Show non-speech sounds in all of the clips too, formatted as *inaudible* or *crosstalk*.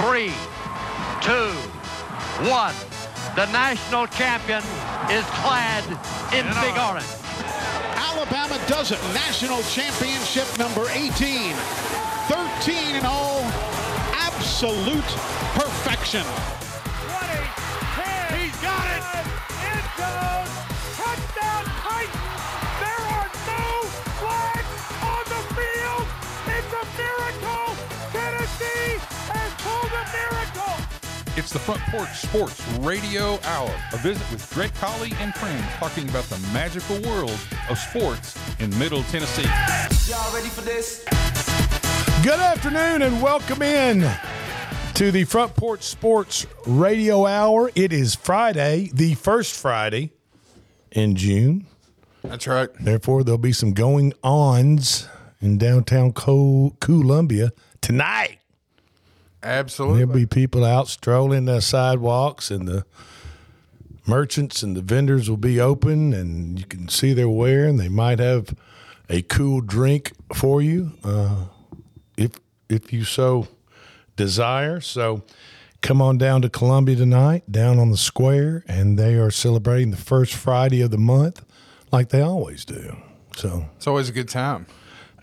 Three, two, one. The national champion is clad in big orange. Alabama does it. National championship number 18. 13 in all. Absolute perfection. Has pulled a miracle. It's the Front Porch Sports Radio Hour, a visit with Greg Colley and friends talking about the magical world of sports in Middle Tennessee. Y'all ready for this? Good afternoon and welcome in to the Front Porch Sports Radio Hour. It is Friday, the first Friday in June. That's right. Therefore, there'll be some going ons in downtown Columbia tonight. Absolutely. There'll be people out strolling the sidewalks, and the merchants and the vendors will be open, and you can see their wear and They might have a cool drink for you, uh, if if you so desire. So, come on down to Columbia tonight, down on the square, and they are celebrating the first Friday of the month, like they always do. So, It's always a good time.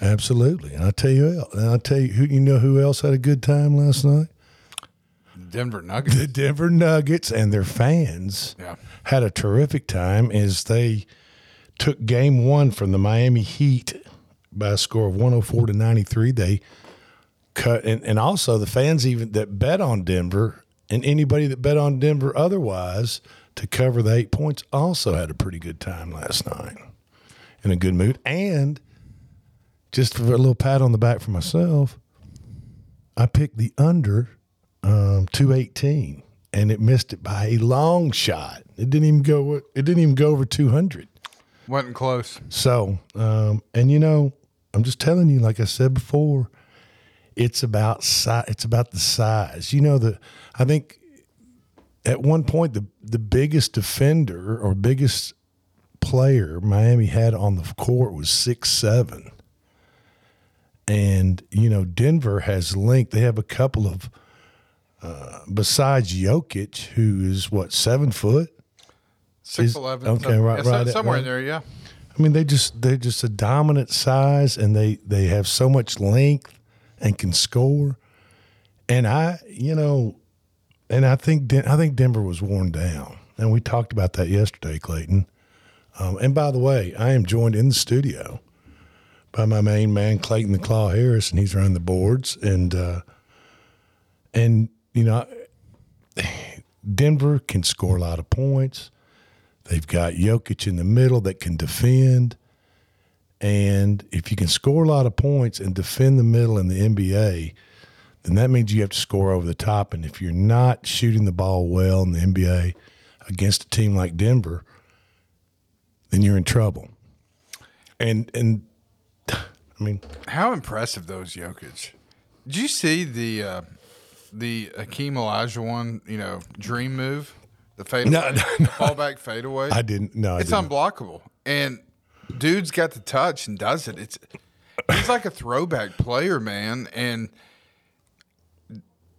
Absolutely. And I tell you, and I tell you, who you know who else had a good time last night? Denver Nuggets. the Denver Nuggets and their fans Yeah. had a terrific time as they took game one from the Miami Heat by a score of 104 to 93. They cut, and, and also the fans even that bet on Denver and anybody that bet on Denver otherwise to cover the eight points also had a pretty good time last night in a good mood. And just for a little pat on the back for myself, I picked the under um, 218 and it missed it by a long shot. It didn't even go it didn't even go over 200. Wasn't close. So, um, and you know, I'm just telling you like I said before, it's about si- it's about the size. You know the I think at one point the the biggest defender or biggest player Miami had on the court was six seven. And you know Denver has linked. They have a couple of uh, besides Jokic, who is what seven foot. six eleven. Okay, right- right, somewhere in there. Yeah. I mean, they just they're just a dominant size, and they they have so much length and can score. And I, you know, and I think Den- I think Denver was worn down, and we talked about that yesterday, Clayton. Um, and by the way, I am joined in the studio by my main man, Clayton the Claw Harris, and he's running the boards. And uh, and you know, Denver can score a lot of points. They've got Jokic in the middle that can defend. And if you can score a lot of points and defend the middle in the NBA, then that means you have to score over the top. And if you're not shooting the ball well in the NBA against a team like Denver, then you're in trouble. And and I mean, How impressive those Jokic. Did you see the uh, the Hakeem Olajuwon? You know, dream move, the fade No, no, *laughs* no. fallback fadeaway. I didn't. No, It's didn't. unblockable, and dude's got the touch and does it. It's he's like a throwback player, man, and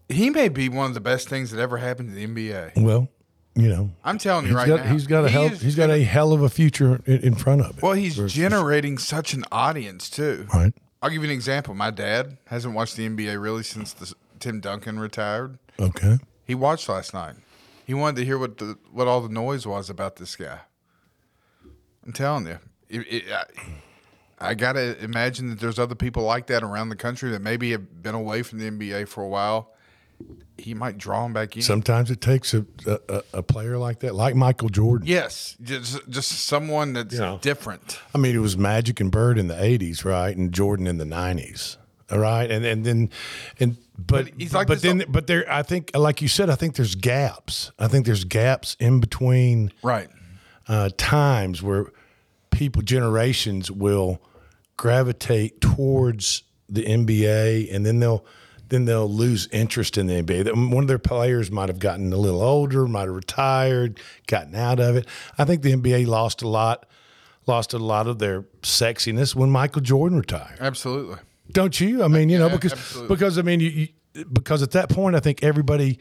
he may be one of the best things that ever happened to the NBA. well, you know, I'm telling you right got now, he's got a he hell he's got a hell of a future in, in front of it. well, he's generating such an audience too. right. I'll give you an example. My dad hasn't watched the NBA really since the, Tim Duncan retired. Okay. He watched last night. He wanted to hear what the what all the noise was about this guy. I'm telling you, it, it, I, I gotta imagine that there's other people like that around the country that maybe have been away from the NBA for a while. He might draw him back in. Sometimes it takes a, a, a player like that, like Michael Jordan. yes, just just someone that's You know. different. I mean, it was Magic and Bird in the '80s, right, and Jordan in the '90s, all right, and and then and but But he's like but then but there, I think, like you said, I think there's gaps. I think there's gaps in between Right. uh, times where people generations will gravitate towards the NBA, and then they'll then they'll lose interest in the NBA. One of their players might have gotten a little older, might have retired, gotten out of it. I think the NBA lost a lot, lost a lot of their sexiness when Michael Jordan retired. Absolutely. Don't you? I mean, you know, because absolutely. because I mean, you, you because at that point, I think everybody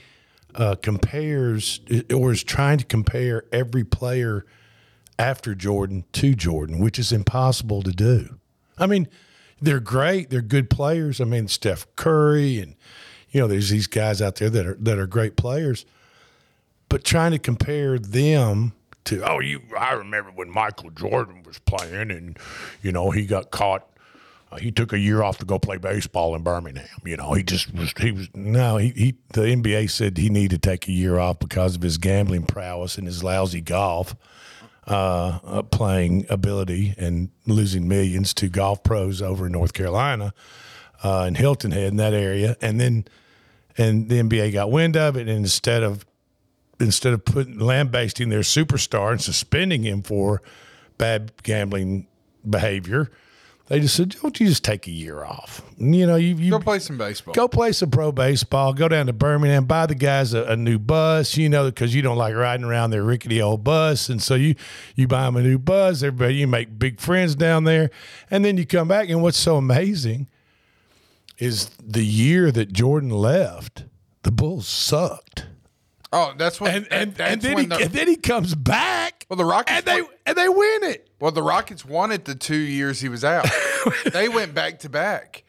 uh, compares or is trying to compare every player after Jordan to Jordan, which is impossible to do. I mean, they're great, they're good players. I mean, Steph Curry and you know, there's these guys out there that are that are great players, but trying to compare them to oh, you I remember when Michael Jordan was playing and you know he got caught. Uh, he took a year off to go play baseball in Birmingham. You know, he just was. He was no. He, he the NBA said he needed to take a year off because of his gambling prowess and his lousy golf uh, playing ability and losing millions to golf pros over in North Carolina uh, in Hilton Head in that area, and then and the NBA got wind of it, and instead of instead of putting lambasting their superstar and suspending him for bad gambling behavior, they just said, "Don't you just take a year off? You know, you, you Go play some baseball. Go play some pro baseball. Go down to Birmingham, buy the guys a, a new bus. You know, because you don't like riding around their rickety old bus, and so you you buy them a new bus. Everybody, you make big friends down there, and then you come back. And what's so amazing is the year that Jordan left, the Bulls sucked, Oh, that's when. and and, that's and then he the, and then he comes back. Well, the Rockets and they won- and they win it. Well, the Rockets won it the two years he was out. *laughs* they went back to back.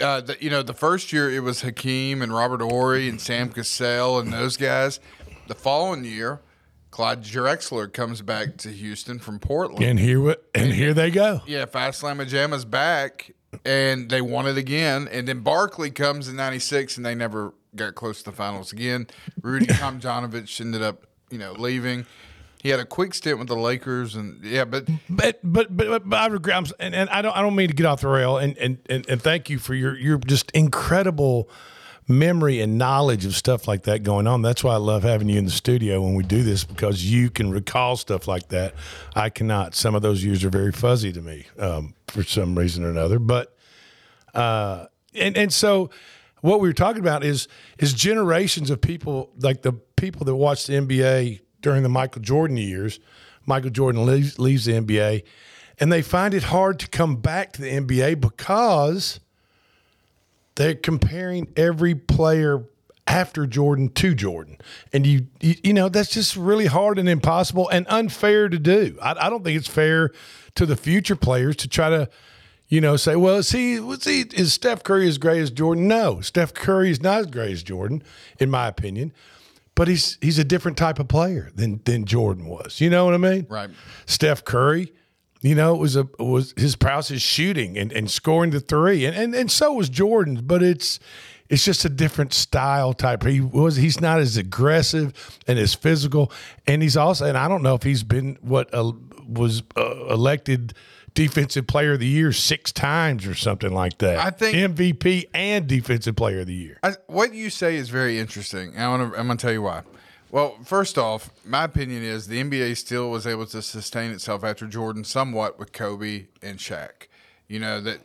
Uh, the, you know, the first year it was Hakeem and Robert Horry and Sam Cassell and those guys. The following year, Clyde Drexler comes back to Houston from Portland. And here we- and here they go. yeah, Phi Slama Jama's back, and they won it again. And then Barkley comes in '96, and they never got close to the finals again. Rudy *laughs* Tomjanovich ended up, you know, leaving. He had a quick stint with the Lakers, and yeah, but But but but, but I regret, and, and I don't I don't mean to get off the rail, and and and, and thank you for your your just incredible memory and knowledge of stuff like that going on. That's why I love having you in the studio when we do this because you can recall stuff like that. I cannot. Some of those years are very fuzzy to me um, for some reason or another. But uh, and and so what we were talking about is is generations of people like the people that watched the NBA during the Michael Jordan years. Michael Jordan leaves, leaves the NBA, and they find it hard to come back to the NBA because they're comparing every player after Jordan to Jordan, and you, you you know that's just really hard and impossible and unfair to do. I, I don't think it's fair to the future players to try to you know, say, well, is he, was he, is Steph Curry as great as Jordan? No, Steph Curry is not as great as Jordan, in my opinion. But he's he's a different type of player than than Jordan was. You know what I mean? Right. Steph Curry, you know, was a was his prowess is shooting and, and scoring the three, and, and and so was Jordan. But it's it's just a different style type. He was he's not as aggressive and as physical, and he's also and I don't know if he's been what uh, was uh, elected defensive player of the year six times or something like that. I think- MVP and defensive player of the year. I, what you say is very interesting. I want to. I'm going to tell you why. Well, first off, my opinion is the NBA still was able to sustain itself after Jordan somewhat with Kobe and Shaq. You know that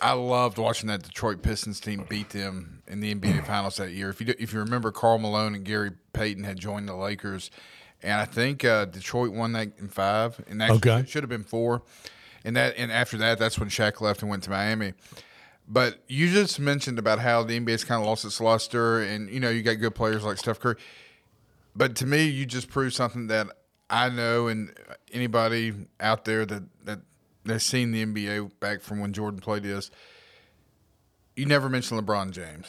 I loved watching that Detroit Pistons team beat them in the NBA *clears throat* Finals that year. If you do, if you remember, Karl Malone and Gary Payton had joined the Lakers, and I think uh, Detroit won that in five, and that Okay. should have been four. And that and after that, that's when Shaq left and went to Miami. But you just mentioned about how the NBA's kind of lost its luster, and you know you got good players like Steph Curry. But to me, you just proved something that I know, and anybody out there that that has seen the NBA back from when Jordan played is, you never mentioned LeBron James,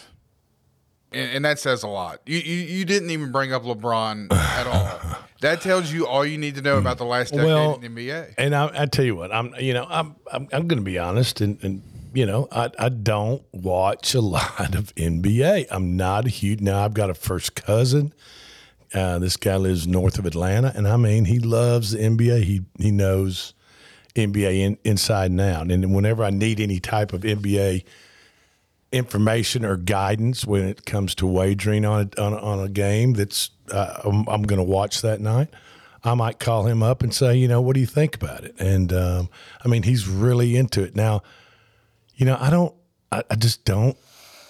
and, and that says a lot. You, you you didn't even bring up LeBron at all. *sighs* That tells you all you need to know about the last decade Well, in the NBA. And I, I tell you what, I'm you know I'm I'm, I'm going to be honest, and, and you know I I don't watch a *laughs* lot of NBA. I'm not a huge. Now I've got a first cousin. Uh, this guy lives north of Atlanta, and I mean he loves the NBA. He he knows NBA in, inside and out. And whenever I need any type of NBA information or guidance when it comes to wagering on a, on a, on a game that's uh, I'm, I'm going to watch that night, I might call him up and say, you know, what do you think about it? And um, I mean, he's really into it now. You know, I don't, I, I just don't,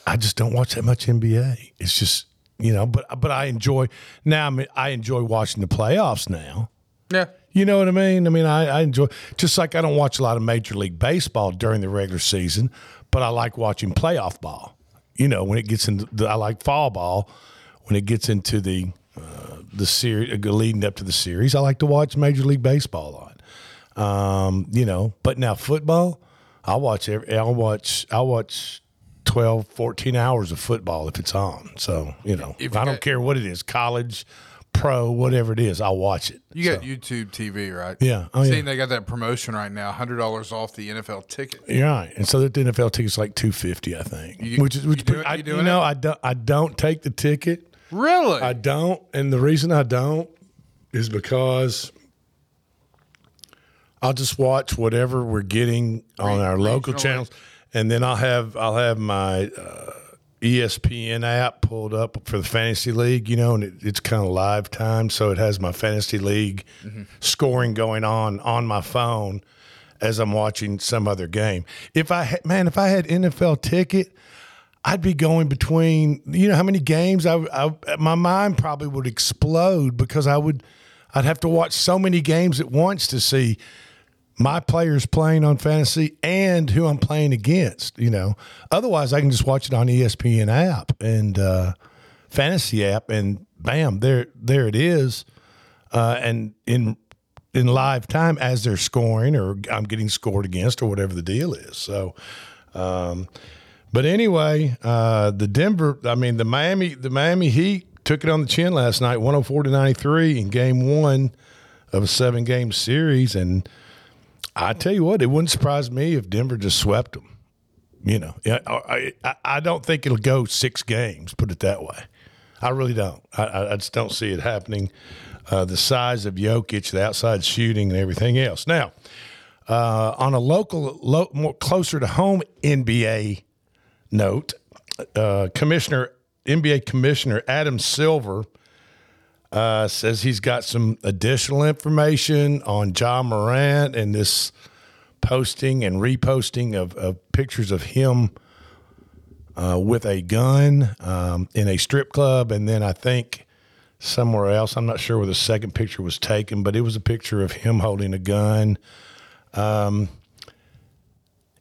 I just don't watch that much NBA. It's just, you know, but but I enjoy now. I, mean, I enjoy watching the playoffs now. Yeah, You know what I mean? I mean, I, I enjoy just like I don't watch a lot of Major League Baseball during the regular season, but I like watching playoff ball. You know, when it gets into the, I like fall ball when it gets into the uh, the series uh, leading up to the series. I like to watch Major League Baseball on. Um, you know, but now football, I'll watch every, I'll watch I'll watch 12, 14 hours of football if it's on. So, you know, If I don't care what it is, college, pro, whatever it is, I'll watch it. You got So, YouTube TV, right? Yeah. Oh, Seeing yeah. they got that promotion right now, hundred dollars off the NFL ticket. You're right. And so the NFL ticket's like 250, I think. You- which is which you do it- I, you you know, it? I don't I don't take the ticket. Really? I don't, and the reason I don't is because I'll just watch whatever we're getting on our local channels, and then I'll have I'll have my uh, ESPN app pulled up for the fantasy league, you know, and it, it's kind of live time, so it has my fantasy league Mm-hmm. scoring going on on my phone as I'm watching some other game. If I had, man, if I had NFL ticket. I'd be going between, you know, how many games I, I, my mind probably would explode because I would, I'd have to watch so many games at once to see my players playing on fantasy and who I'm playing against, you know. Otherwise, I can just watch it on ESPN app and uh, fantasy app, and bam, there, there it is, uh, and in in live time as they're scoring or I'm getting scored against or whatever the deal is. So. Um, but anyway, uh, the Denver, I mean the Miami, the Miami Heat took it on the chin last night, 104 to 93 in game one of a seven game series. And I tell you what, it wouldn't surprise me if Denver just swept them. You know, I, I, I don't think it'll go six games, put it that way. I really don't. I- I, just don't see it happening. Uh, the size of Jokic, the outside shooting, and everything else. Now, uh, on a local, lo, more closer to home NBA note, uh, Commissioner NBA Commissioner Adam Silver uh, says he's got some additional information on John Morant and this posting and reposting of, of pictures of him uh, with a gun um, in a strip club, and then I think somewhere else. I'm not sure where the second picture was taken, but it was a picture of him holding a gun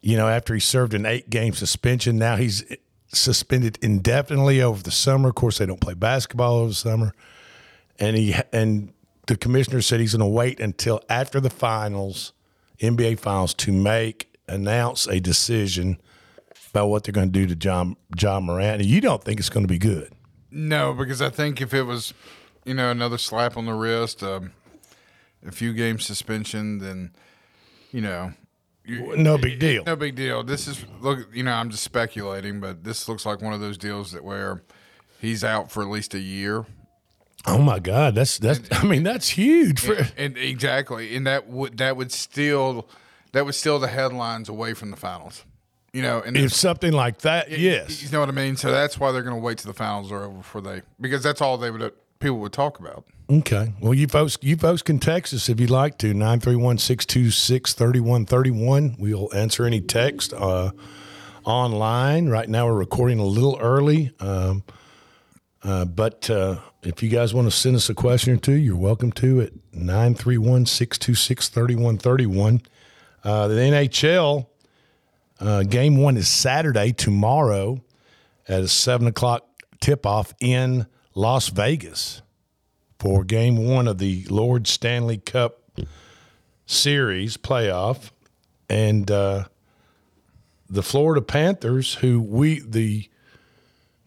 you know, after he served an eight game suspension, now he's suspended indefinitely over the summer. Of course, they don't play basketball over the summer. And he and the commissioner said he's going to wait until after the finals, NBA finals, to make announce a decision about what they're going to do to John John Morant. And you don't think it's going to be good? No, because I think if it was, you know, another slap on the wrist, um, a few game suspension, then, you know, you, No big deal. no big deal. This is look, you know, I'm just speculating, but this looks like one of those deals that where he's out for at least a year. Oh my God, that's that's. I mean, that's huge for. And exactly, and that would that would still that would steal the headlines away from the finals. You know, and If something like that, yes. you know what I mean. So that's why they're going to wait till the finals are over before they because that's all they would people would talk about. Okay. Well, you folks, you folks can text us if you'd like to 931-626-3131. We'll answer any text uh, online. Right now, we're recording a little early, um, uh, but uh, if you guys want to send us a question or two, you're welcome to at 931-626-3131. Uh, the NHL uh, game one is Saturday tomorrow at a seven o'clock tip off in Las Vegas for game one of the Lord Stanley Cup Series playoff. And uh, the Florida Panthers, who we, the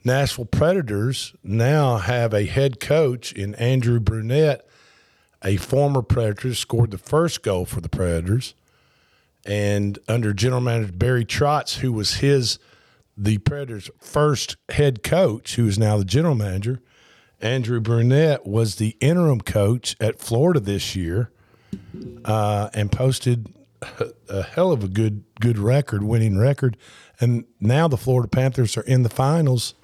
Nashville Predators, now have a head coach in Andrew Brunette, a former Predator, scored the first goal for the Predators. And under general manager Barry Trotz, who was his, the Predators' first head coach, who is now the general manager, Andrew Brunette was the interim coach at Florida this year, uh, and posted a hell of a good good record, winning record. And now the Florida Panthers are in the finals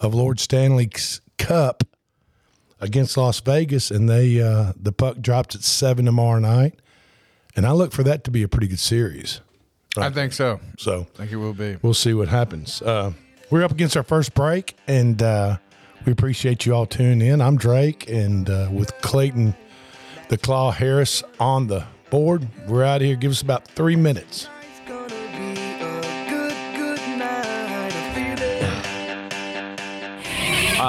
of Lord Stanley's Cup against Las Vegas, and they uh, the puck drops at seven tomorrow night, and I look for that to be a pretty good series. I think so. So I think it will be. we'll see what happens. Uh, we're up against our first break, and uh, we appreciate you all tuning in. I'm Drake, and uh, with Clayton the Claw Harris on the board. We're out of here. Give us about three minutes.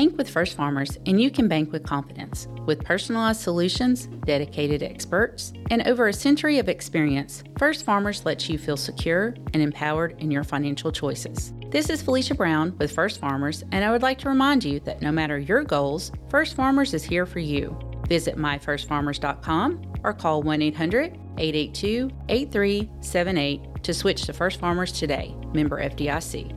Bank with First Farmers, and you can bank with confidence. With personalized solutions, dedicated experts, and over a century of experience, First Farmers lets you feel secure and empowered in your financial choices. This is Felicia Brown with First Farmers, and I would like to remind you that no matter your goals, First Farmers is here for you. Visit myfirstfarmers.com or call 1 800 882 8378 to switch to First Farmers today. Member FDIC.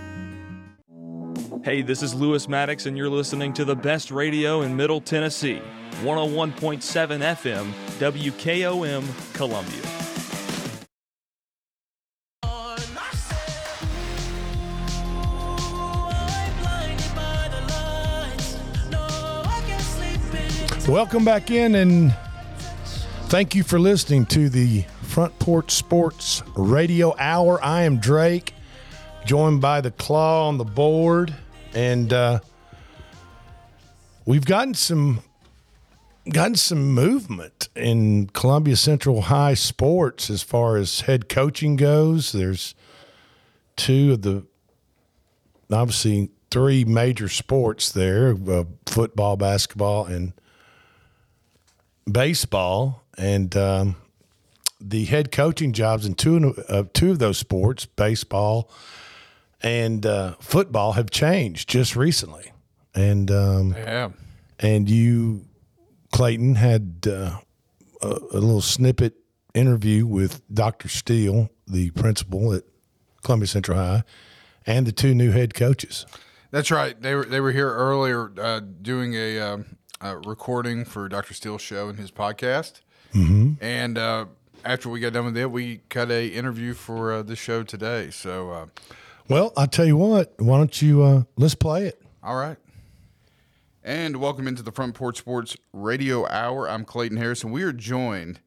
Hey, this is Lewis Maddox, and you're listening to the best radio in Middle Tennessee 101.7 FM, WKOM, Columbia. Welcome back in, and thank you for listening to the Front Porch Sports Radio Hour. I am Drake, joined by the Claw on the board, and uh, we've gotten some gotten some movement in Columbia Central High sports as far as head coaching goes. There's two of the obviously three major sports there: uh, football, basketball, and baseball, and um, the head coaching jobs in two of uh, two of those sports, baseball and uh, football, have changed just recently. And um, Yeah. and you, Clayton, had uh, a, a little snippet interview with Dr. Steele, the principal at Columbia Central High, and the two new head coaches. That's right. They were they were here earlier uh, doing a, um, a recording for Dr. Steele's show and his podcast. Mhm. And uh, after we got done with it, we cut a interview for uh, this show today. So, uh, Well, I tell you what, why don't you uh, let's play it? all right. And welcome into the Front Porch Sports Radio Hour. I'm Clayton Harrison. We are joined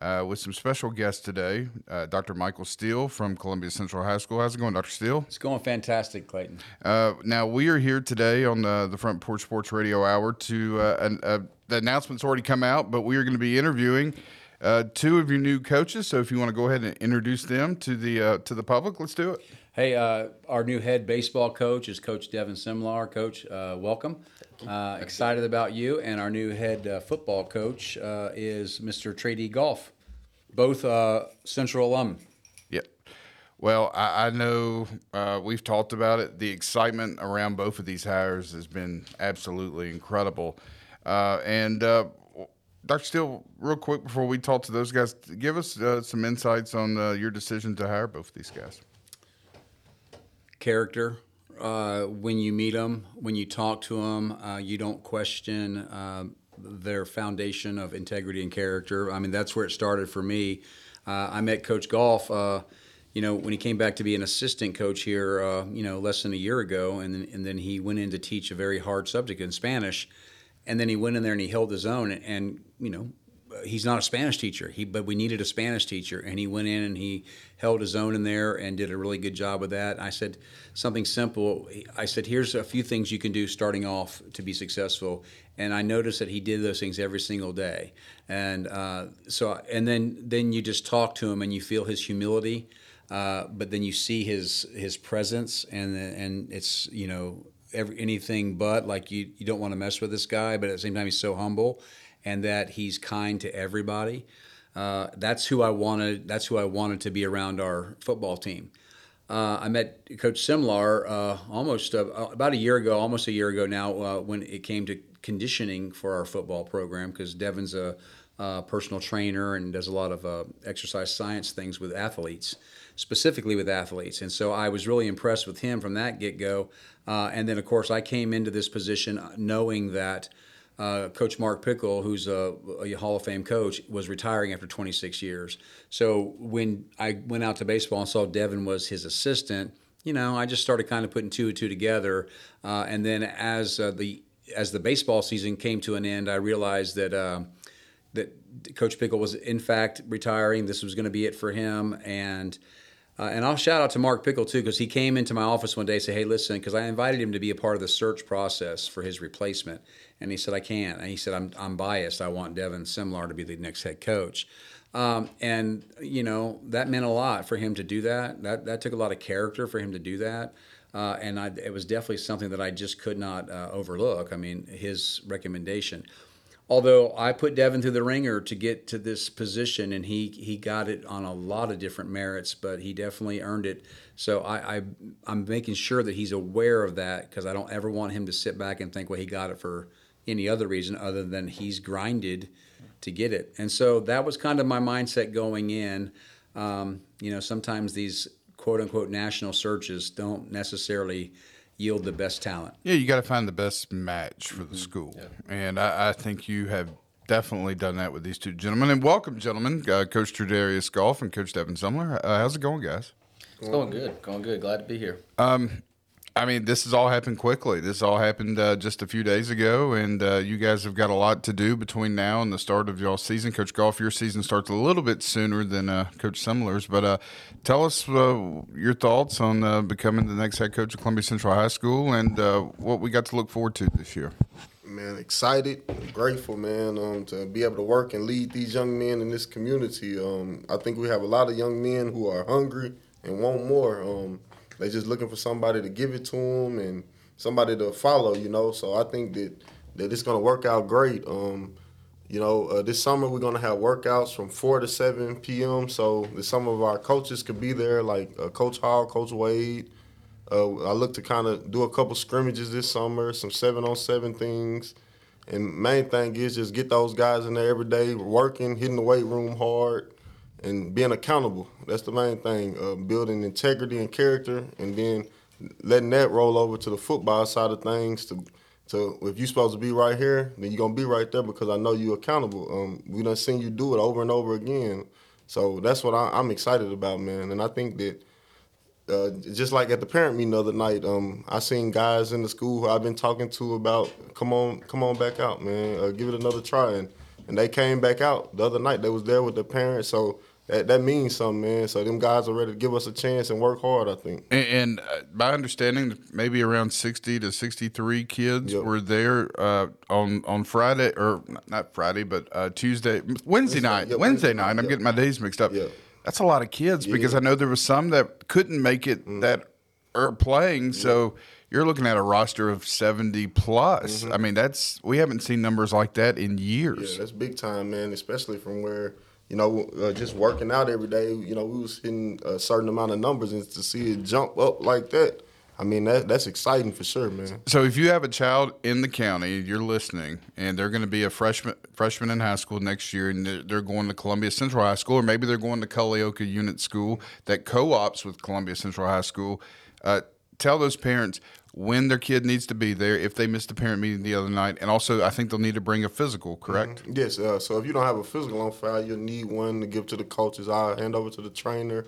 uh, with some special guests today. Uh, Dr. Michael Steele from Columbia Central High School. How's it going, Dr. Steele? It's going fantastic, Clayton. Uh, now we are here today on the the Front Porch Sports Radio Hour to uh, an, uh, the announcement's already come out, but we are going to be interviewing uh, two of your new coaches. So if you want to go ahead and introduce them to the uh, to the public, let's do it. Hey, uh, our new head baseball coach is Coach Devin Simlar. Coach, uh, welcome. Uh, excited about you. And our new head uh, football coach uh, is Mr. Trey D. Golf, both uh, Central alum. Yep. Well, I, I know uh, we've talked about it. The excitement around both of these hires has been absolutely incredible. Uh, and uh, Dr. Steele, real quick before we talk to those guys, give us uh, some insights on uh, your decision to hire both of these guys. Character, uh, when you meet them, when you talk to them, uh, you don't question uh, their foundation of integrity and character. I mean, that's where it started for me. Uh, I met Coach Golf. Uh, you know, when he came back to be an assistant coach here, uh, you know, less than a year ago, and then, and then he went in to teach a very hard subject in Spanish, and then he went in there and he held his own, and, and you know, he's not a Spanish teacher. He but we needed a Spanish teacher, and he went in and he held his own in there and did a really good job with that. I said something simple. I said, "Here's a few things you can do starting off to be successful." And I noticed that he did those things every single day. And uh, so, and then then you just talk to him and you feel his humility, uh, but then you see his his presence, and and it's you know every anything but like you you don't want to mess with this guy, but at the same time he's so humble and that he's kind to everybody. Uh, that's who I wanted. That's who I wanted to be around our football team. Uh, I met Coach Simlar uh, almost uh, about a year ago, almost a year ago now, uh, when it came to conditioning for our football program because Devin's a, a, personal trainer and does a lot of uh, exercise science things with athletes, specifically with athletes. And so I was really impressed with him from that get go. and then, of course, I came into this position knowing that uh, coach Mark Pickle, who's a, a, Hall of Fame coach, was retiring after 26 years. So when I went out to baseball and saw Devin was his assistant, you know, I just started kind of putting two and two together. Uh, and then as uh, the as the baseball season came to an end, I realized that uh, that Coach Pickle was in fact retiring. This was going to be it for him, and uh, and I'll shout out to Mark Pickle too, because he came into my office one day and said, Hey, listen, because I invited him to be a part of the search process for his replacement. And he said, I can't. And he said, I'm, I'm biased. I want Devin Simlar to be the next head coach. Um, and, you know, that meant a lot for him to do that. That, that took a lot of character for him to do that. Uh, and I, it was definitely something that I just could not uh, overlook. I mean, his recommendation although I put Devin through the ringer to get to this position, and he he got it on a lot of different merits, but he definitely earned it. So I, I am making sure that he's aware of that because I don't ever want him to sit back and think, well, he got it for any other reason other than he's grinded to get it. And so that was kind of my mindset going in. Um, you know, sometimes these quote unquote national searches don't necessarily yield the best talent. Yeah, you got to find the best match for the mm-hmm. school, yeah. and I, I, think you have definitely done that with these two gentlemen. And welcome, gentlemen, uh, Coach Tredarius Golf and Coach Devin Simlar. Uh, how's it going, guys? It's going good. Going good. Glad to be here. Um, I mean, this has all happened quickly. This all happened uh, just a few days ago, and uh, you guys have got a lot to do between now and the start of y'all season. Coach Golf, your season starts a little bit sooner than uh, Coach Simlar's, but uh, tell us uh, your thoughts on uh, becoming the next head coach of Columbia Central High School and what we got to look forward to this year. Man, excited, grateful, man, um, to be able to work and lead these young men in this community. Um, I think we have a lot of young men who are hungry and want more. Um, they just looking for somebody to give it to them and somebody to follow, you know. So I think that that it's gonna work out great. Um, you know, uh, this summer we're gonna have workouts from four to seven p.m. So some of our coaches could be there, like uh, Coach Hall, Coach Wade. Uh, I look to kind of do a couple scrimmages this summer, some seven on seven things. And main thing is just get those guys in there every day, working, hitting the weight room hard, and being accountable. That's the main thing. Uh, building integrity and character, and then letting that roll over to the football side of things. To, to if you're supposed to be right here, then you're gonna be right there because I know you're accountable. Um, we done seen you do it over and over again. So that's what I, am excited about, man. And I think that uh, just like at the parent meeting the other night, um, I seen guys in the school who I've been talking to about, come on, come on back out, man. Uh, give it another try. And, and they came back out the other night. They was there with their parents. So that, that means something, man. So them guys are ready to give us a chance and work hard. I think. And, and uh, by understanding, maybe around sixty to sixty-three kids yep. were there uh, on on Friday or not Friday, but uh, Tuesday, Wednesday, night. Yep, Wednesday, night. I'm getting my days mixed up. That's a lot of kids yeah. because I know there was some that couldn't make it mm. that are playing. So you're looking at a roster of 70 plus. Mm-hmm. I mean, that's we haven't seen numbers like that in years. Yeah, that's big time, man. Especially from where you know, uh, just working out every day, you know, we was hitting a certain amount of numbers, and to see it jump up like that, I mean, that that's exciting for sure, man. So if you have a child in the county, you're listening, and they're going to be a freshman freshman in high school next year, and they're, going to Columbia Central High School, or maybe they're going to Culleoka Unit School that co-ops with Columbia Central High School. Uh, tell those parents when their kid needs to be there if they missed the parent meeting the other night, and also I think they'll need to bring a physical. Correct? Mhm. Yes. Uh, so if you don't have a physical on file, you'll need one to give to the coaches. I'll hand over to the trainer.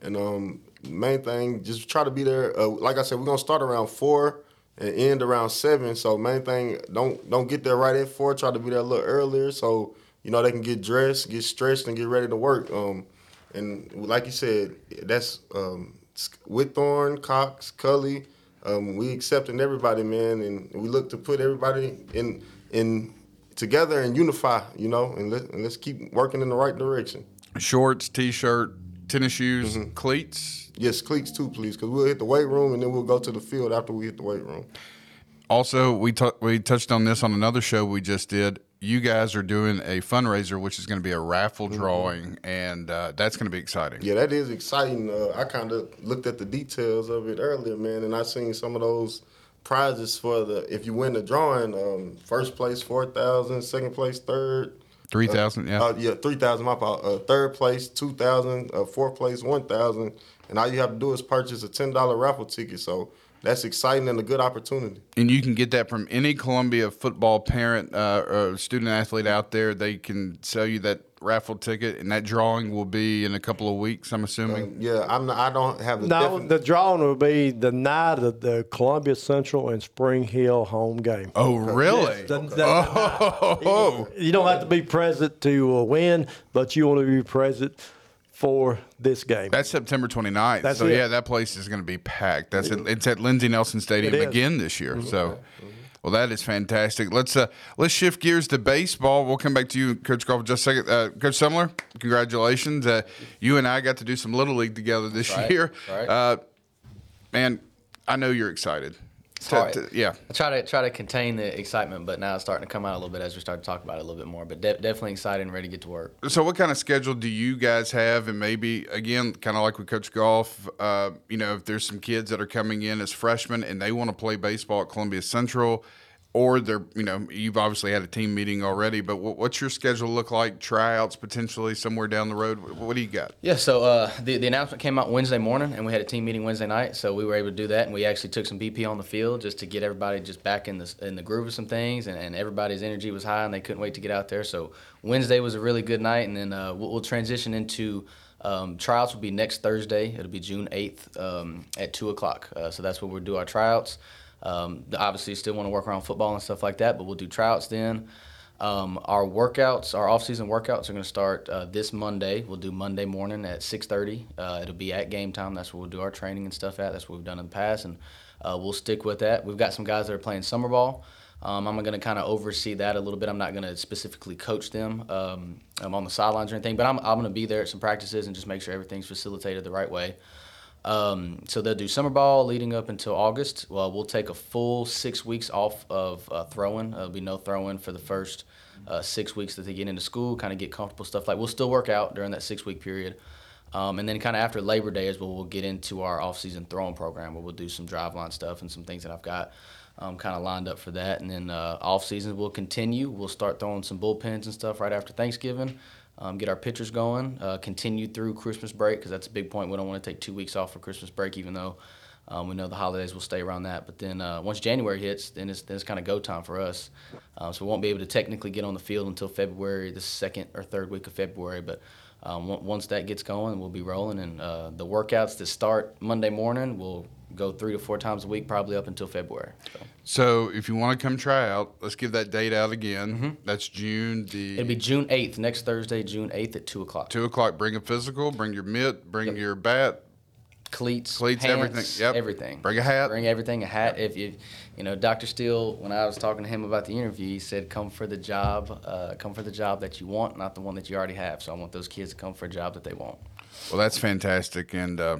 And um, main thing, just try to be there. Uh, like I said, we're gonna start around four and end around seven. So main thing, don't don't get there right at four. Try to be there a little earlier so you know they can get dressed, get stretched, and get ready to work. Um, and like you said, that's um, Whitthorne, Cox, Cully. Um, we accepting everybody, man, and we look to put everybody in in together and unify, you know, and, let, and let's keep working in the right direction. Shorts, t-shirt, tennis shoes, Mm-hmm. cleats. Yes, cleats too, please, because we'll hit the weight room and then we'll go to the field after we hit the weight room. Also, we t- we touched on this on another show we just did. You guys are doing a fundraiser, which is going to be a raffle drawing, and uh, that's going to be exciting. Yeah, that is exciting. Uh, I kind of looked at the details of it earlier, man, and I seen some of those prizes for the if you win the drawing, um, first place four thousand, second place third. 3,000, yeah. Uh, yeah, three thousand. My fault. Uh, third place two thousand. Uh, fourth place one thousand. And all you have to do is purchase a ten dollar raffle ticket. So that's exciting and a good opportunity. And you can get that from any Columbia football parent uh, or student athlete out there. They can sell you that raffle ticket, and that drawing will be in a couple of weeks. I'm assuming. Yeah, I'm. Not, I don't have the. No, definite- the drawing will be the night of the Columbia Central and Spring Hill home game. Oh, really? Yes, the- the- Oh, You don't have to be present to uh, win, but you want to be present for this game. That's September 29th. That's so it. yeah, that place is going to be packed. That's at, it's at Lindsey Nelson Stadium again this year. Mhm. So, well, that is fantastic. Let's uh, let's shift gears to baseball. We'll come back to you, Coach Goff, in just a second. Uh, Coach Sumler, congratulations. Uh, you and I got to do some little league together this right. year. That's right. Uh, man, I know you're excited. It's To- to- yeah. I try to try to contain the excitement, but now it's starting to come out a little bit as we start to talk about it a little bit more. But de- definitely excited and ready to get to work. So, what kind of schedule do you guys have? And maybe again, kind of like with Coach Goff, uh, you know, if there's some kids that are coming in as freshmen and they want to play baseball at Columbia Central, or they're, you know, you've obviously had a team meeting already, but what, what's your schedule look like? Tryouts potentially somewhere down the road. What, do you got? Yeah, so uh, the, the announcement came out Wednesday morning, and we had a team meeting Wednesday night. So we were able to do that, and we actually took some BP on the field just to get everybody just back in the in the groove of some things, and, and everybody's energy was high, and they couldn't wait to get out there. So Wednesday was a really good night, and then uh, we'll, we'll transition into um, tryouts. Will be next Thursday. It'll be June eighth um, at two o'clock. Uh, so that's where we'll do our tryouts. Um, obviously, still want to work around football and stuff like that, but we'll do tryouts then. Um, our workouts, our off-season workouts, are going to start uh, this Monday. We'll do Monday morning at 6:30. Uh, it'll be at game time. That's where we'll do our training and stuff at. That's what we've done in the past, and uh, we'll stick with that. We've got some guys that are playing summer ball. Um, I'm going to kind of oversee that a little bit. I'm not going to specifically coach them um, um, on the sidelines or anything, but I'm, I'm going to be there at some practices and just make sure everything's facilitated the right way. Um, so they'll do summer ball leading up until August. Well, we'll take a full six weeks off of uh, throwing. There'll be no throwing for the first uh, six weeks that they get into school, kind of get comfortable stuff. Like we'll still work out during that six week period. Um, and then kind of after Labor Day is where we'll get into our off-season throwing program where we'll do some Driveline stuff and some things that I've got um, kind of lined up for that. And then uh, off-season will continue. We'll start throwing some bullpens and stuff right after Thanksgiving um, get our pitchers going, uh, continue through Christmas break because that's a big point. We don't want to take two weeks off for Christmas break, even though um, we know the holidays will stay around that. But then uh, once January hits, then it's, then it's kind of go time for us. Um, so we won't be able to technically get on the field until February, the second or third week of February. But um, on- once that gets going, we'll be rolling. And uh, the workouts that start Monday morning will go three to four times a week, probably up until February. So. So, if you want to come try out, let's give that date out again. That's June the. It'll be June 8th, next Thursday, June 8th at 2 o'clock. Two o'clock. Bring a physical. Bring your mitt. Bring your bat. cleats, Cleats, pants, everything. Yep. everything. Bring a hat. Bring everything. A hat. If you, you know, Dr. Steele, when I was talking to him about the interview, he said, "Come for the job. Uh, come for the job that you want, not the one that you already have." So I want those kids to come for a job that they want. Well, that's fantastic, and uh,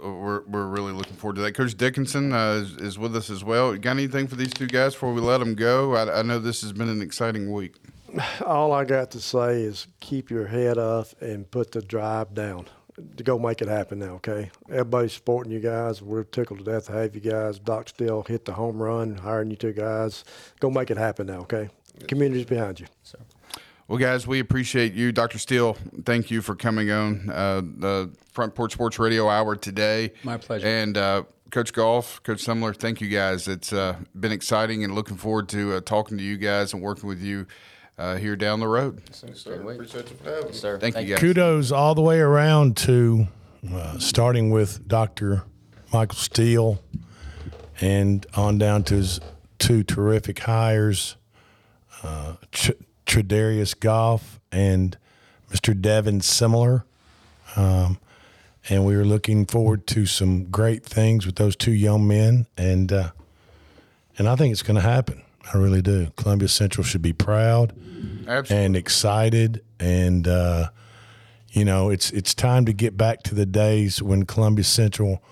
we're we're really looking forward to that. Coach Dickinson uh, is, is with us as well. Got anything for these two guys before we let them go? I, I know this has been an exciting week. *sighs* All I got to say is keep your head up and put the drive down to go make it happen now, okay? Everybody's supporting you guys. We're tickled to death to have you guys. Doc still hit the home run, hiring you two guys. Go make it happen now, okay? Community's behind you. Well, guys, we appreciate you, Dr. Steele. Thank you for coming on uh, the Front Porch Sports Radio Hour today. My pleasure. And uh, Coach Goff, Coach Sumler, thank you guys. It's uh, been exciting and looking forward to uh, talking to you guys and working with you uh, here down the road. Sir, appreciate you for having me. Sir, Thank, you guys. Kudos all the way around to uh, starting with Dr. Michael Steele and on down to his two terrific hires, uh, Tr- Tredarius Goff and Mr. Devin Sumler. Um, and we are looking forward to some great things with those two young men. And, uh, and I think it's going to happen. I really do. Columbia Central should be proud Absolutely. and excited. And, uh, you know, it's it's time to get back to the days when Columbia Central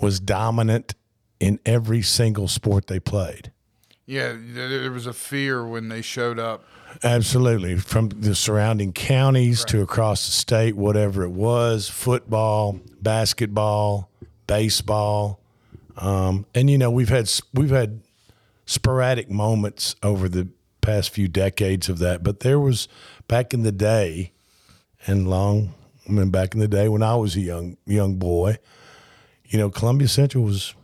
was dominant in every single sport they played. Yeah, there was a fear when they showed up. Absolutely, from the surrounding counties to across the state, whatever it was, football, basketball, baseball, um, and you know we've had we've had sporadic moments over the past few decades of that, but there was back in the day, and long, I mean back in the day when I was a young young boy, you know Columbia Central was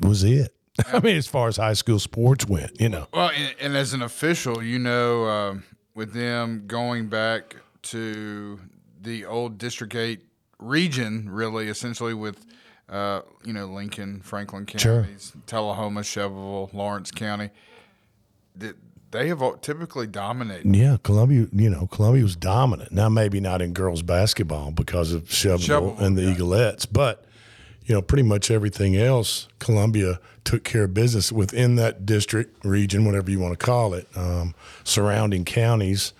was it. *laughs* I mean, as far as high school sports went, you know. Well, and, and as an official, you know, um, with them going back to the old District 8 region, really, essentially with, uh, you know, Lincoln, Franklin Sure. counties, Tullahoma, Shelbyville, Lawrence County, that they have typically dominated. Yeah, Columbia, you know, Columbia was dominant. Now, maybe not in girls basketball because of Shelbyville Shelbyville, and the Eaglettes, but, you know, pretty much everything else, Columbia took care of business within that district, region, whatever you want to call it, um, surrounding counties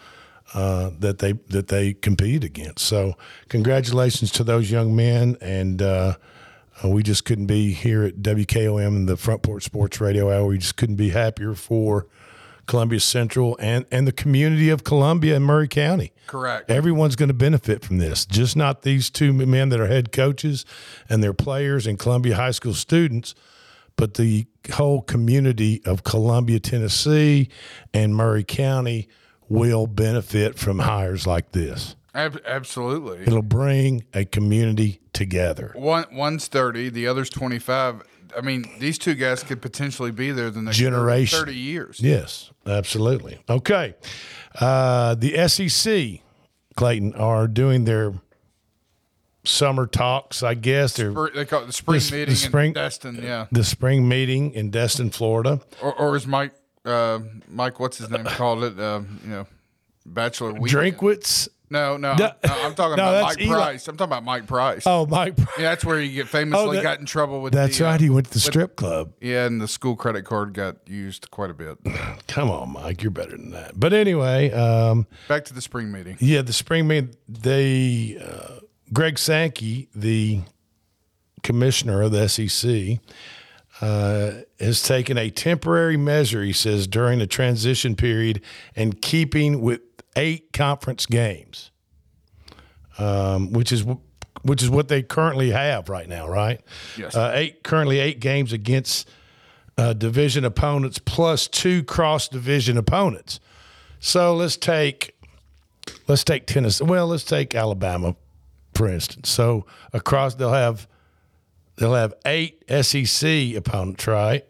uh, that they that they competed against. So, congratulations to those young men, and uh, uh, we just couldn't be here at WKOM and the Front Porch Sports Radio Hour. We just couldn't be happier for Columbia Central and, and the community of Columbia and Maury County. Correct. Everyone's going to benefit from this, just not these two men that are head coaches and their players and Columbia High School students, but the whole community of Columbia, Tennessee and Maury County will benefit from hires like this. Ab- absolutely. It'll bring a community together. One one's thirty, the other's twenty five. I mean, these two guys could potentially be there the next generation. thirty years. Yes, absolutely. Okay. Uh, the SEC, Clayton, are doing their summer talks, I guess. They're, Spr- They call it the spring The- the meeting spring- in Destin. Yeah, the spring meeting in Destin, Florida. or, or as Mike, uh, Mike, what's his name, called it? Uh, you know, bachelor weekend. Drinkwitz. No, no, No. I'm talking *laughs* No, about Mike Eli. Price. I'm talking about Mike Price. Oh, Mike. Price. Yeah, that's where you get famously Oh, that- got in trouble with. That's the, uh, right. He went to the with- strip club. Yeah, and the school credit card got used quite a bit. *sighs* Come on, Mike. You're better than that. But anyway, um, Back to the spring meeting. Yeah, the spring meeting. They uh, Greg Sankey, the commissioner of the SEC, uh, has taken a temporary measure. He says during the transition period and keeping with eight conference games, um, which is which is what they currently have right now, right? Yes. Uh, eight currently eight games against uh, division opponents plus two cross division opponents. So let's take let's take Tennessee. Well, let's take Alabama, for instance. So across they'll have they'll have eight SEC opponents, right?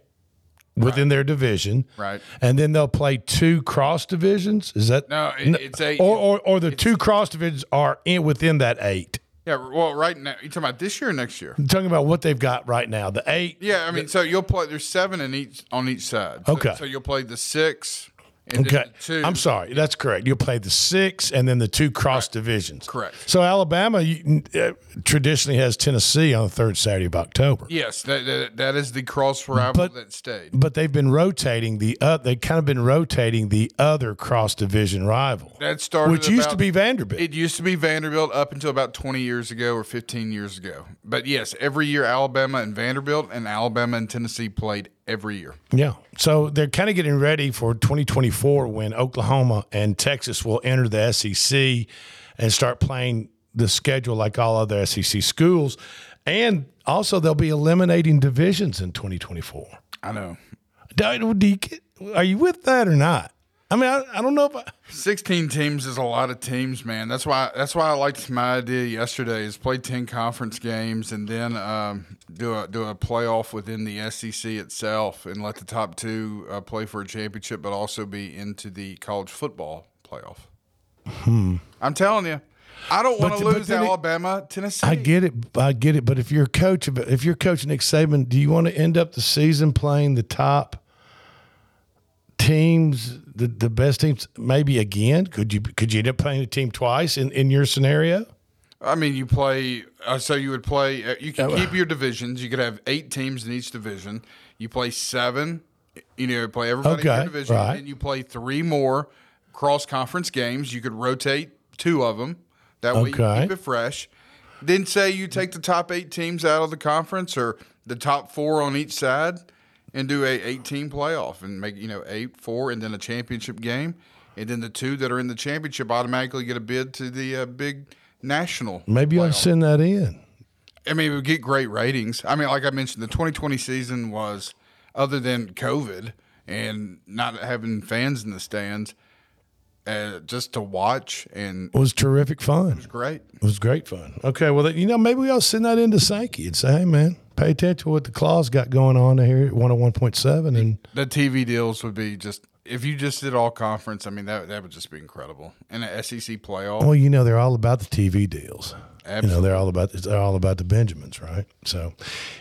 Within their division, Right. And then they'll play two cross divisions. Is that No, it- it's eight. Or or, or the two cross divisions are in within that eight. Yeah, well, right now you're talking about this year or next year? I'm talking about what they've got right now. The eight. Yeah, I mean, so you'll play. There's seven in each on each side. So- Okay. So, you'll play the six. And Okay, two. I'm sorry. That's correct. You'll play the six and then the two cross divisions. Correct. So Alabama you, uh, traditionally has Tennessee on the third Saturday of October. Yes, that, that, that is the cross rival that stayed. But they've been rotating the uh, they've kind of been rotating the other cross division rival, That started which used to be Vanderbilt. It used to be Vanderbilt up until about 20 years ago or 15 years ago. But yes, every year Alabama and Vanderbilt and Alabama and Tennessee played every year. Yeah. So they're kind of getting ready for 2024 when Oklahoma and Texas will enter the SEC and start playing the schedule like all other SEC schools. And also, they'll be eliminating divisions in 2024. I know. Do- do you Are you with that or not? I mean, I, I don't know if I, 16 teams is a lot of teams, man. That's why that's why I liked my idea yesterday is play 10 conference games and then um, do a do a playoff within the SEC itself and let the top two uh, play for a championship, but also be into the college football playoff. hmm. I'm telling you, I don't want to lose then it- Alabama, Tennessee. I get it. I get it. But if you're a coach, if you're coach Nick Saban, do you want to end up the season playing the top teams, the, the best teams, maybe again? Could you could you end up playing a team twice in, in your scenario? I mean, you play. Uh, so you would play. Uh, you can keep your divisions. You could have eight teams in each division. You play seven. You know, play everybody in Okay, your division, right. and you play three more cross conference games. You could rotate two of them. That way, you keep it fresh. Then say you take the top eight teams out of the conference, or the top four on each side, and do a 18 playoff and make you know eight, four, and then a championship game, and then the two that are in the championship automatically get a bid to the uh, big national Maybe I'll send that in. I mean, we get great ratings. I mean, like I mentioned, the 2020 season was, other than COVID and not having fans in the stands, uh, just to watch and It was terrific fun. It was great. It was great fun. Okay, well, you know, maybe I'll send that into Sankey and say, hey, man, pay attention to what the claws got going on here at 101.7. And the TV deals would be just if you just did all conference. I mean, that that would just be incredible. And an SEC playoff. Well, you know, they're all about the TV deals. You know, they're all about they're all about the Benjamins, right? So,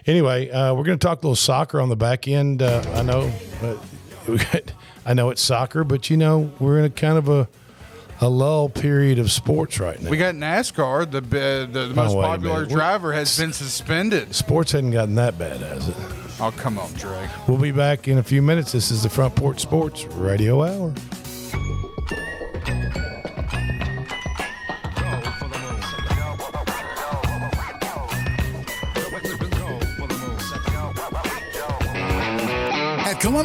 anyway, uh, we're going to talk a little soccer on the back end. Uh, I know, uh, *laughs* I know it's soccer, but you know, we're in a kind of a a lull period of sports right now. We got NASCAR. The the, the Oh, most popular driver has been suspended. Sports hadn't gotten that bad, has it? Oh come on, Drake. We'll be back in a few minutes. This is the Front Porch Sports Radio Hour.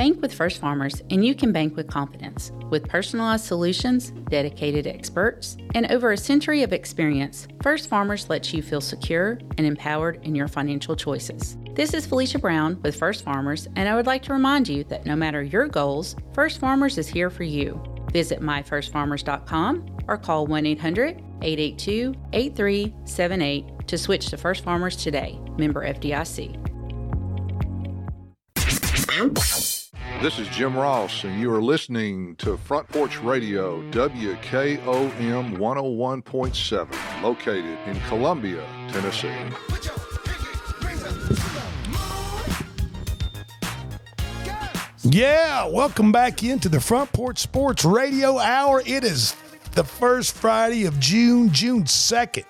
Bank with First Farmers, and you can bank with confidence. With personalized solutions, dedicated experts, and over a century of experience, First Farmers lets you feel secure and empowered in your financial choices. This is Felicia Brown with First Farmers, and I would like to remind you that no matter your goals, First Farmers is here for you. Visit myfirstfarmers.com or call 1 800 882 8378 to switch to First Farmers today. Member FDIC. This is Jim Ross, and you are listening to Front Porch Radio, WKOM 101.7, located in Columbia, Tennessee. Yeah, welcome back into the Front Porch Sports Radio Hour. It is the first Friday of June, June 2nd.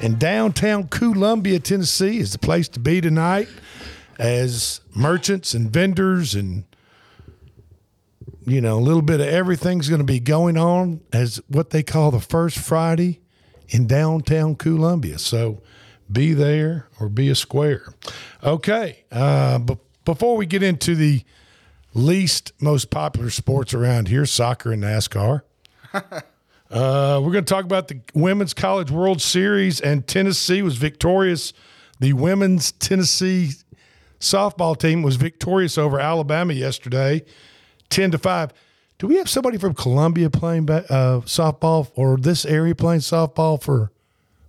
And downtown Columbia, Tennessee is the place to be tonight as merchants and vendors and you know, a little bit of everything's going to be going on as what they call the first Friday in downtown Columbia. So be there or be a square. Okay. Uh, but before we get into the least most popular sports around here, soccer and NASCAR, *laughs* uh, we're going to talk about the Women's College World Series, and Tennessee was victorious. The women's Tennessee softball team was victorious over Alabama yesterday, 10 to 5. Do we have somebody from Columbia playing uh, softball or this area playing softball for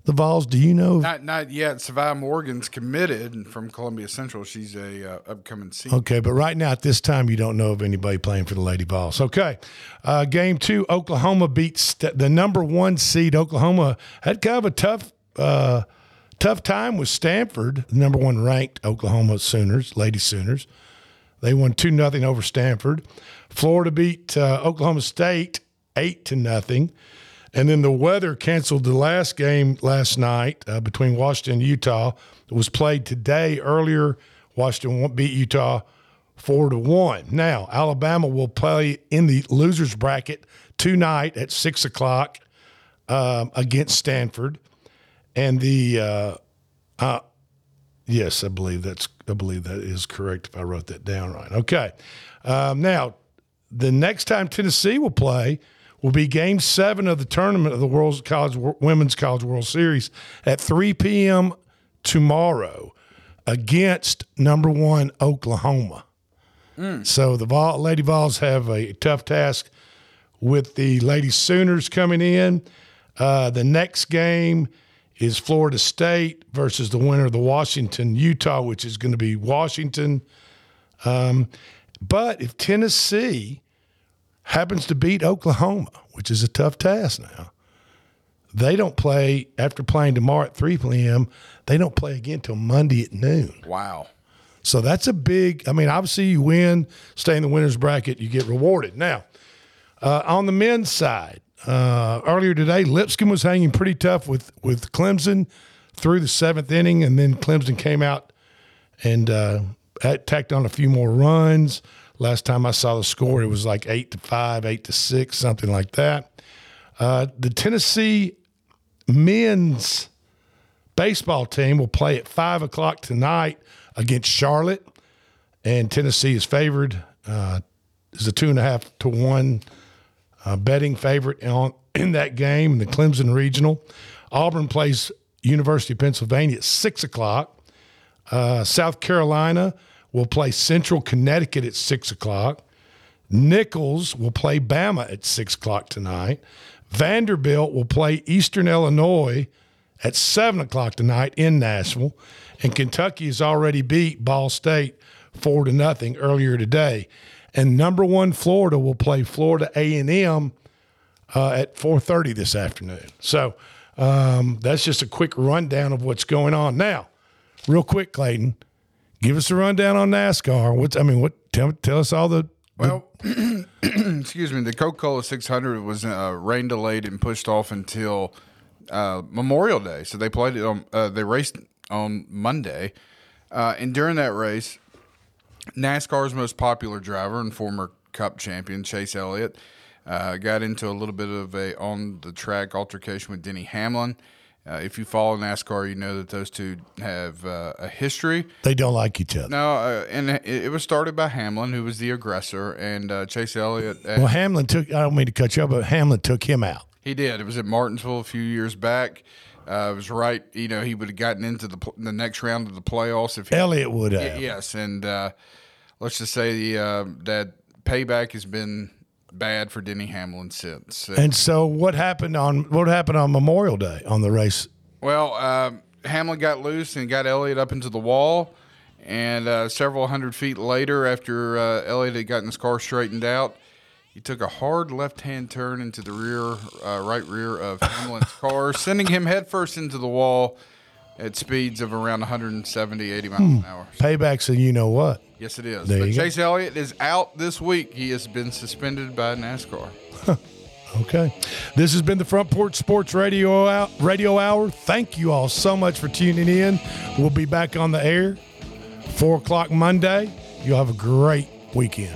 the Vols? Do you know? Not not yet. Savannah Morgan's committed from Columbia Central. She's a uh, upcoming senior. Okay, but right now at this time, you don't know of anybody playing for the Lady Vols. Okay, uh, game two, Oklahoma beats the number one seed. Oklahoma had kind of a tough, uh, tough time with Stanford, the number one ranked Oklahoma Sooners, Lady Sooners. They won two nothing over Stanford. Florida beat uh, Oklahoma State eight to nothing. And then the weather canceled the last game last night uh, between Washington and Utah. It was played today earlier. Washington beat Utah four to one. Now Alabama will play in the losers bracket tonight at six o'clock um, against Stanford, and the uh, uh, yes, I believe that's I believe that is correct if I wrote that down right. Okay, um, now the next time Tennessee will play will be Game Seven of the tournament of the World's College Women's College World Series at 3 p.m. tomorrow against number one Oklahoma. So the Vol, Lady Vols have a tough task with the Lady Sooners coming in. Uh, the next game is Florida State versus the winner of the Washington Utah, which is going to be Washington. Um, but if Tennessee happens to beat Oklahoma, which is a tough task now, they don't play after playing tomorrow at 3 p.m. They don't play again till Monday at noon. Wow. So that's a big. I mean, obviously, you win, stay in the winners bracket, you get rewarded. Now, uh, on the men's side, uh, earlier today, Lipscomb was hanging pretty tough with with Clemson through the seventh inning, and then Clemson came out and uh, tacked on a few more runs. Last time I saw the score, it was like eight to five, eight to six, something like that. Uh, the Tennessee men's baseball team will play at five o'clock tonight against Charlotte, and Tennessee is favored. Uh, is a two and a half to one uh, betting favorite on *clears throat* in that game in the Clemson Regional. Auburn plays University of Pennsylvania at six o'clock. Uh, South Carolina will play Central Connecticut at six o'clock. Nicholls will play Bama at six o'clock tonight. Vanderbilt will play Eastern Illinois at seven o'clock tonight in Nashville, and Kentucky has already beat Ball State four to nothing earlier today. And number one Florida will play Florida A and M uh, at four thirty this afternoon. So um, that's just a quick rundown of what's going on now. Real quick, Clayton, give us a rundown on NASCAR. What's I mean, what tell tell us all the Well, *clears throat* excuse me. The Coca Cola 600 was uh, rain delayed and pushed off until uh, Memorial Day. So they played it on. Uh, they raced on Monday, uh, and during that race, NASCAR's most popular driver and former Cup champion Chase Elliott uh, got into a little bit of a on the track altercation with Denny Hamlin. Uh, if you follow NASCAR, you know that those two have uh, a history. they don't like each other. No, uh, and it, it was started by Hamlin, who was the aggressor, and uh, Chase Elliott. uh, Well, Hamlin took. I don't mean to cut you off, but Hamlin took him out. he did. It was at Martinsville a few years back. Uh, it was right. You know, he would have gotten into the pl- the next round of the playoffs if he, Elliott would have. yes, and uh, let's just say the, uh, that payback has been bad for Denny Hamlin since. And so, what happened on what happened on Memorial Day on the race? Well, um, Hamlin got loose and got Elliott up into the wall. And uh, several hundred feet later, after uh, Elliott had gotten his car straightened out, he took a hard left hand turn into the rear, uh, right rear of Hamlin's car, sending him headfirst into the wall at speeds of around 170, 80 miles Hmm. an hour. Paybacks, and you know what? Yes, it is. There but you go. Chase Elliott is out this week. He has been suspended by NASCAR. Okay. This has been the Front Porch Sports Radio Radio Hour. Thank you all so much for tuning in. We'll be back on the air four o'clock Monday. You'll have a great weekend.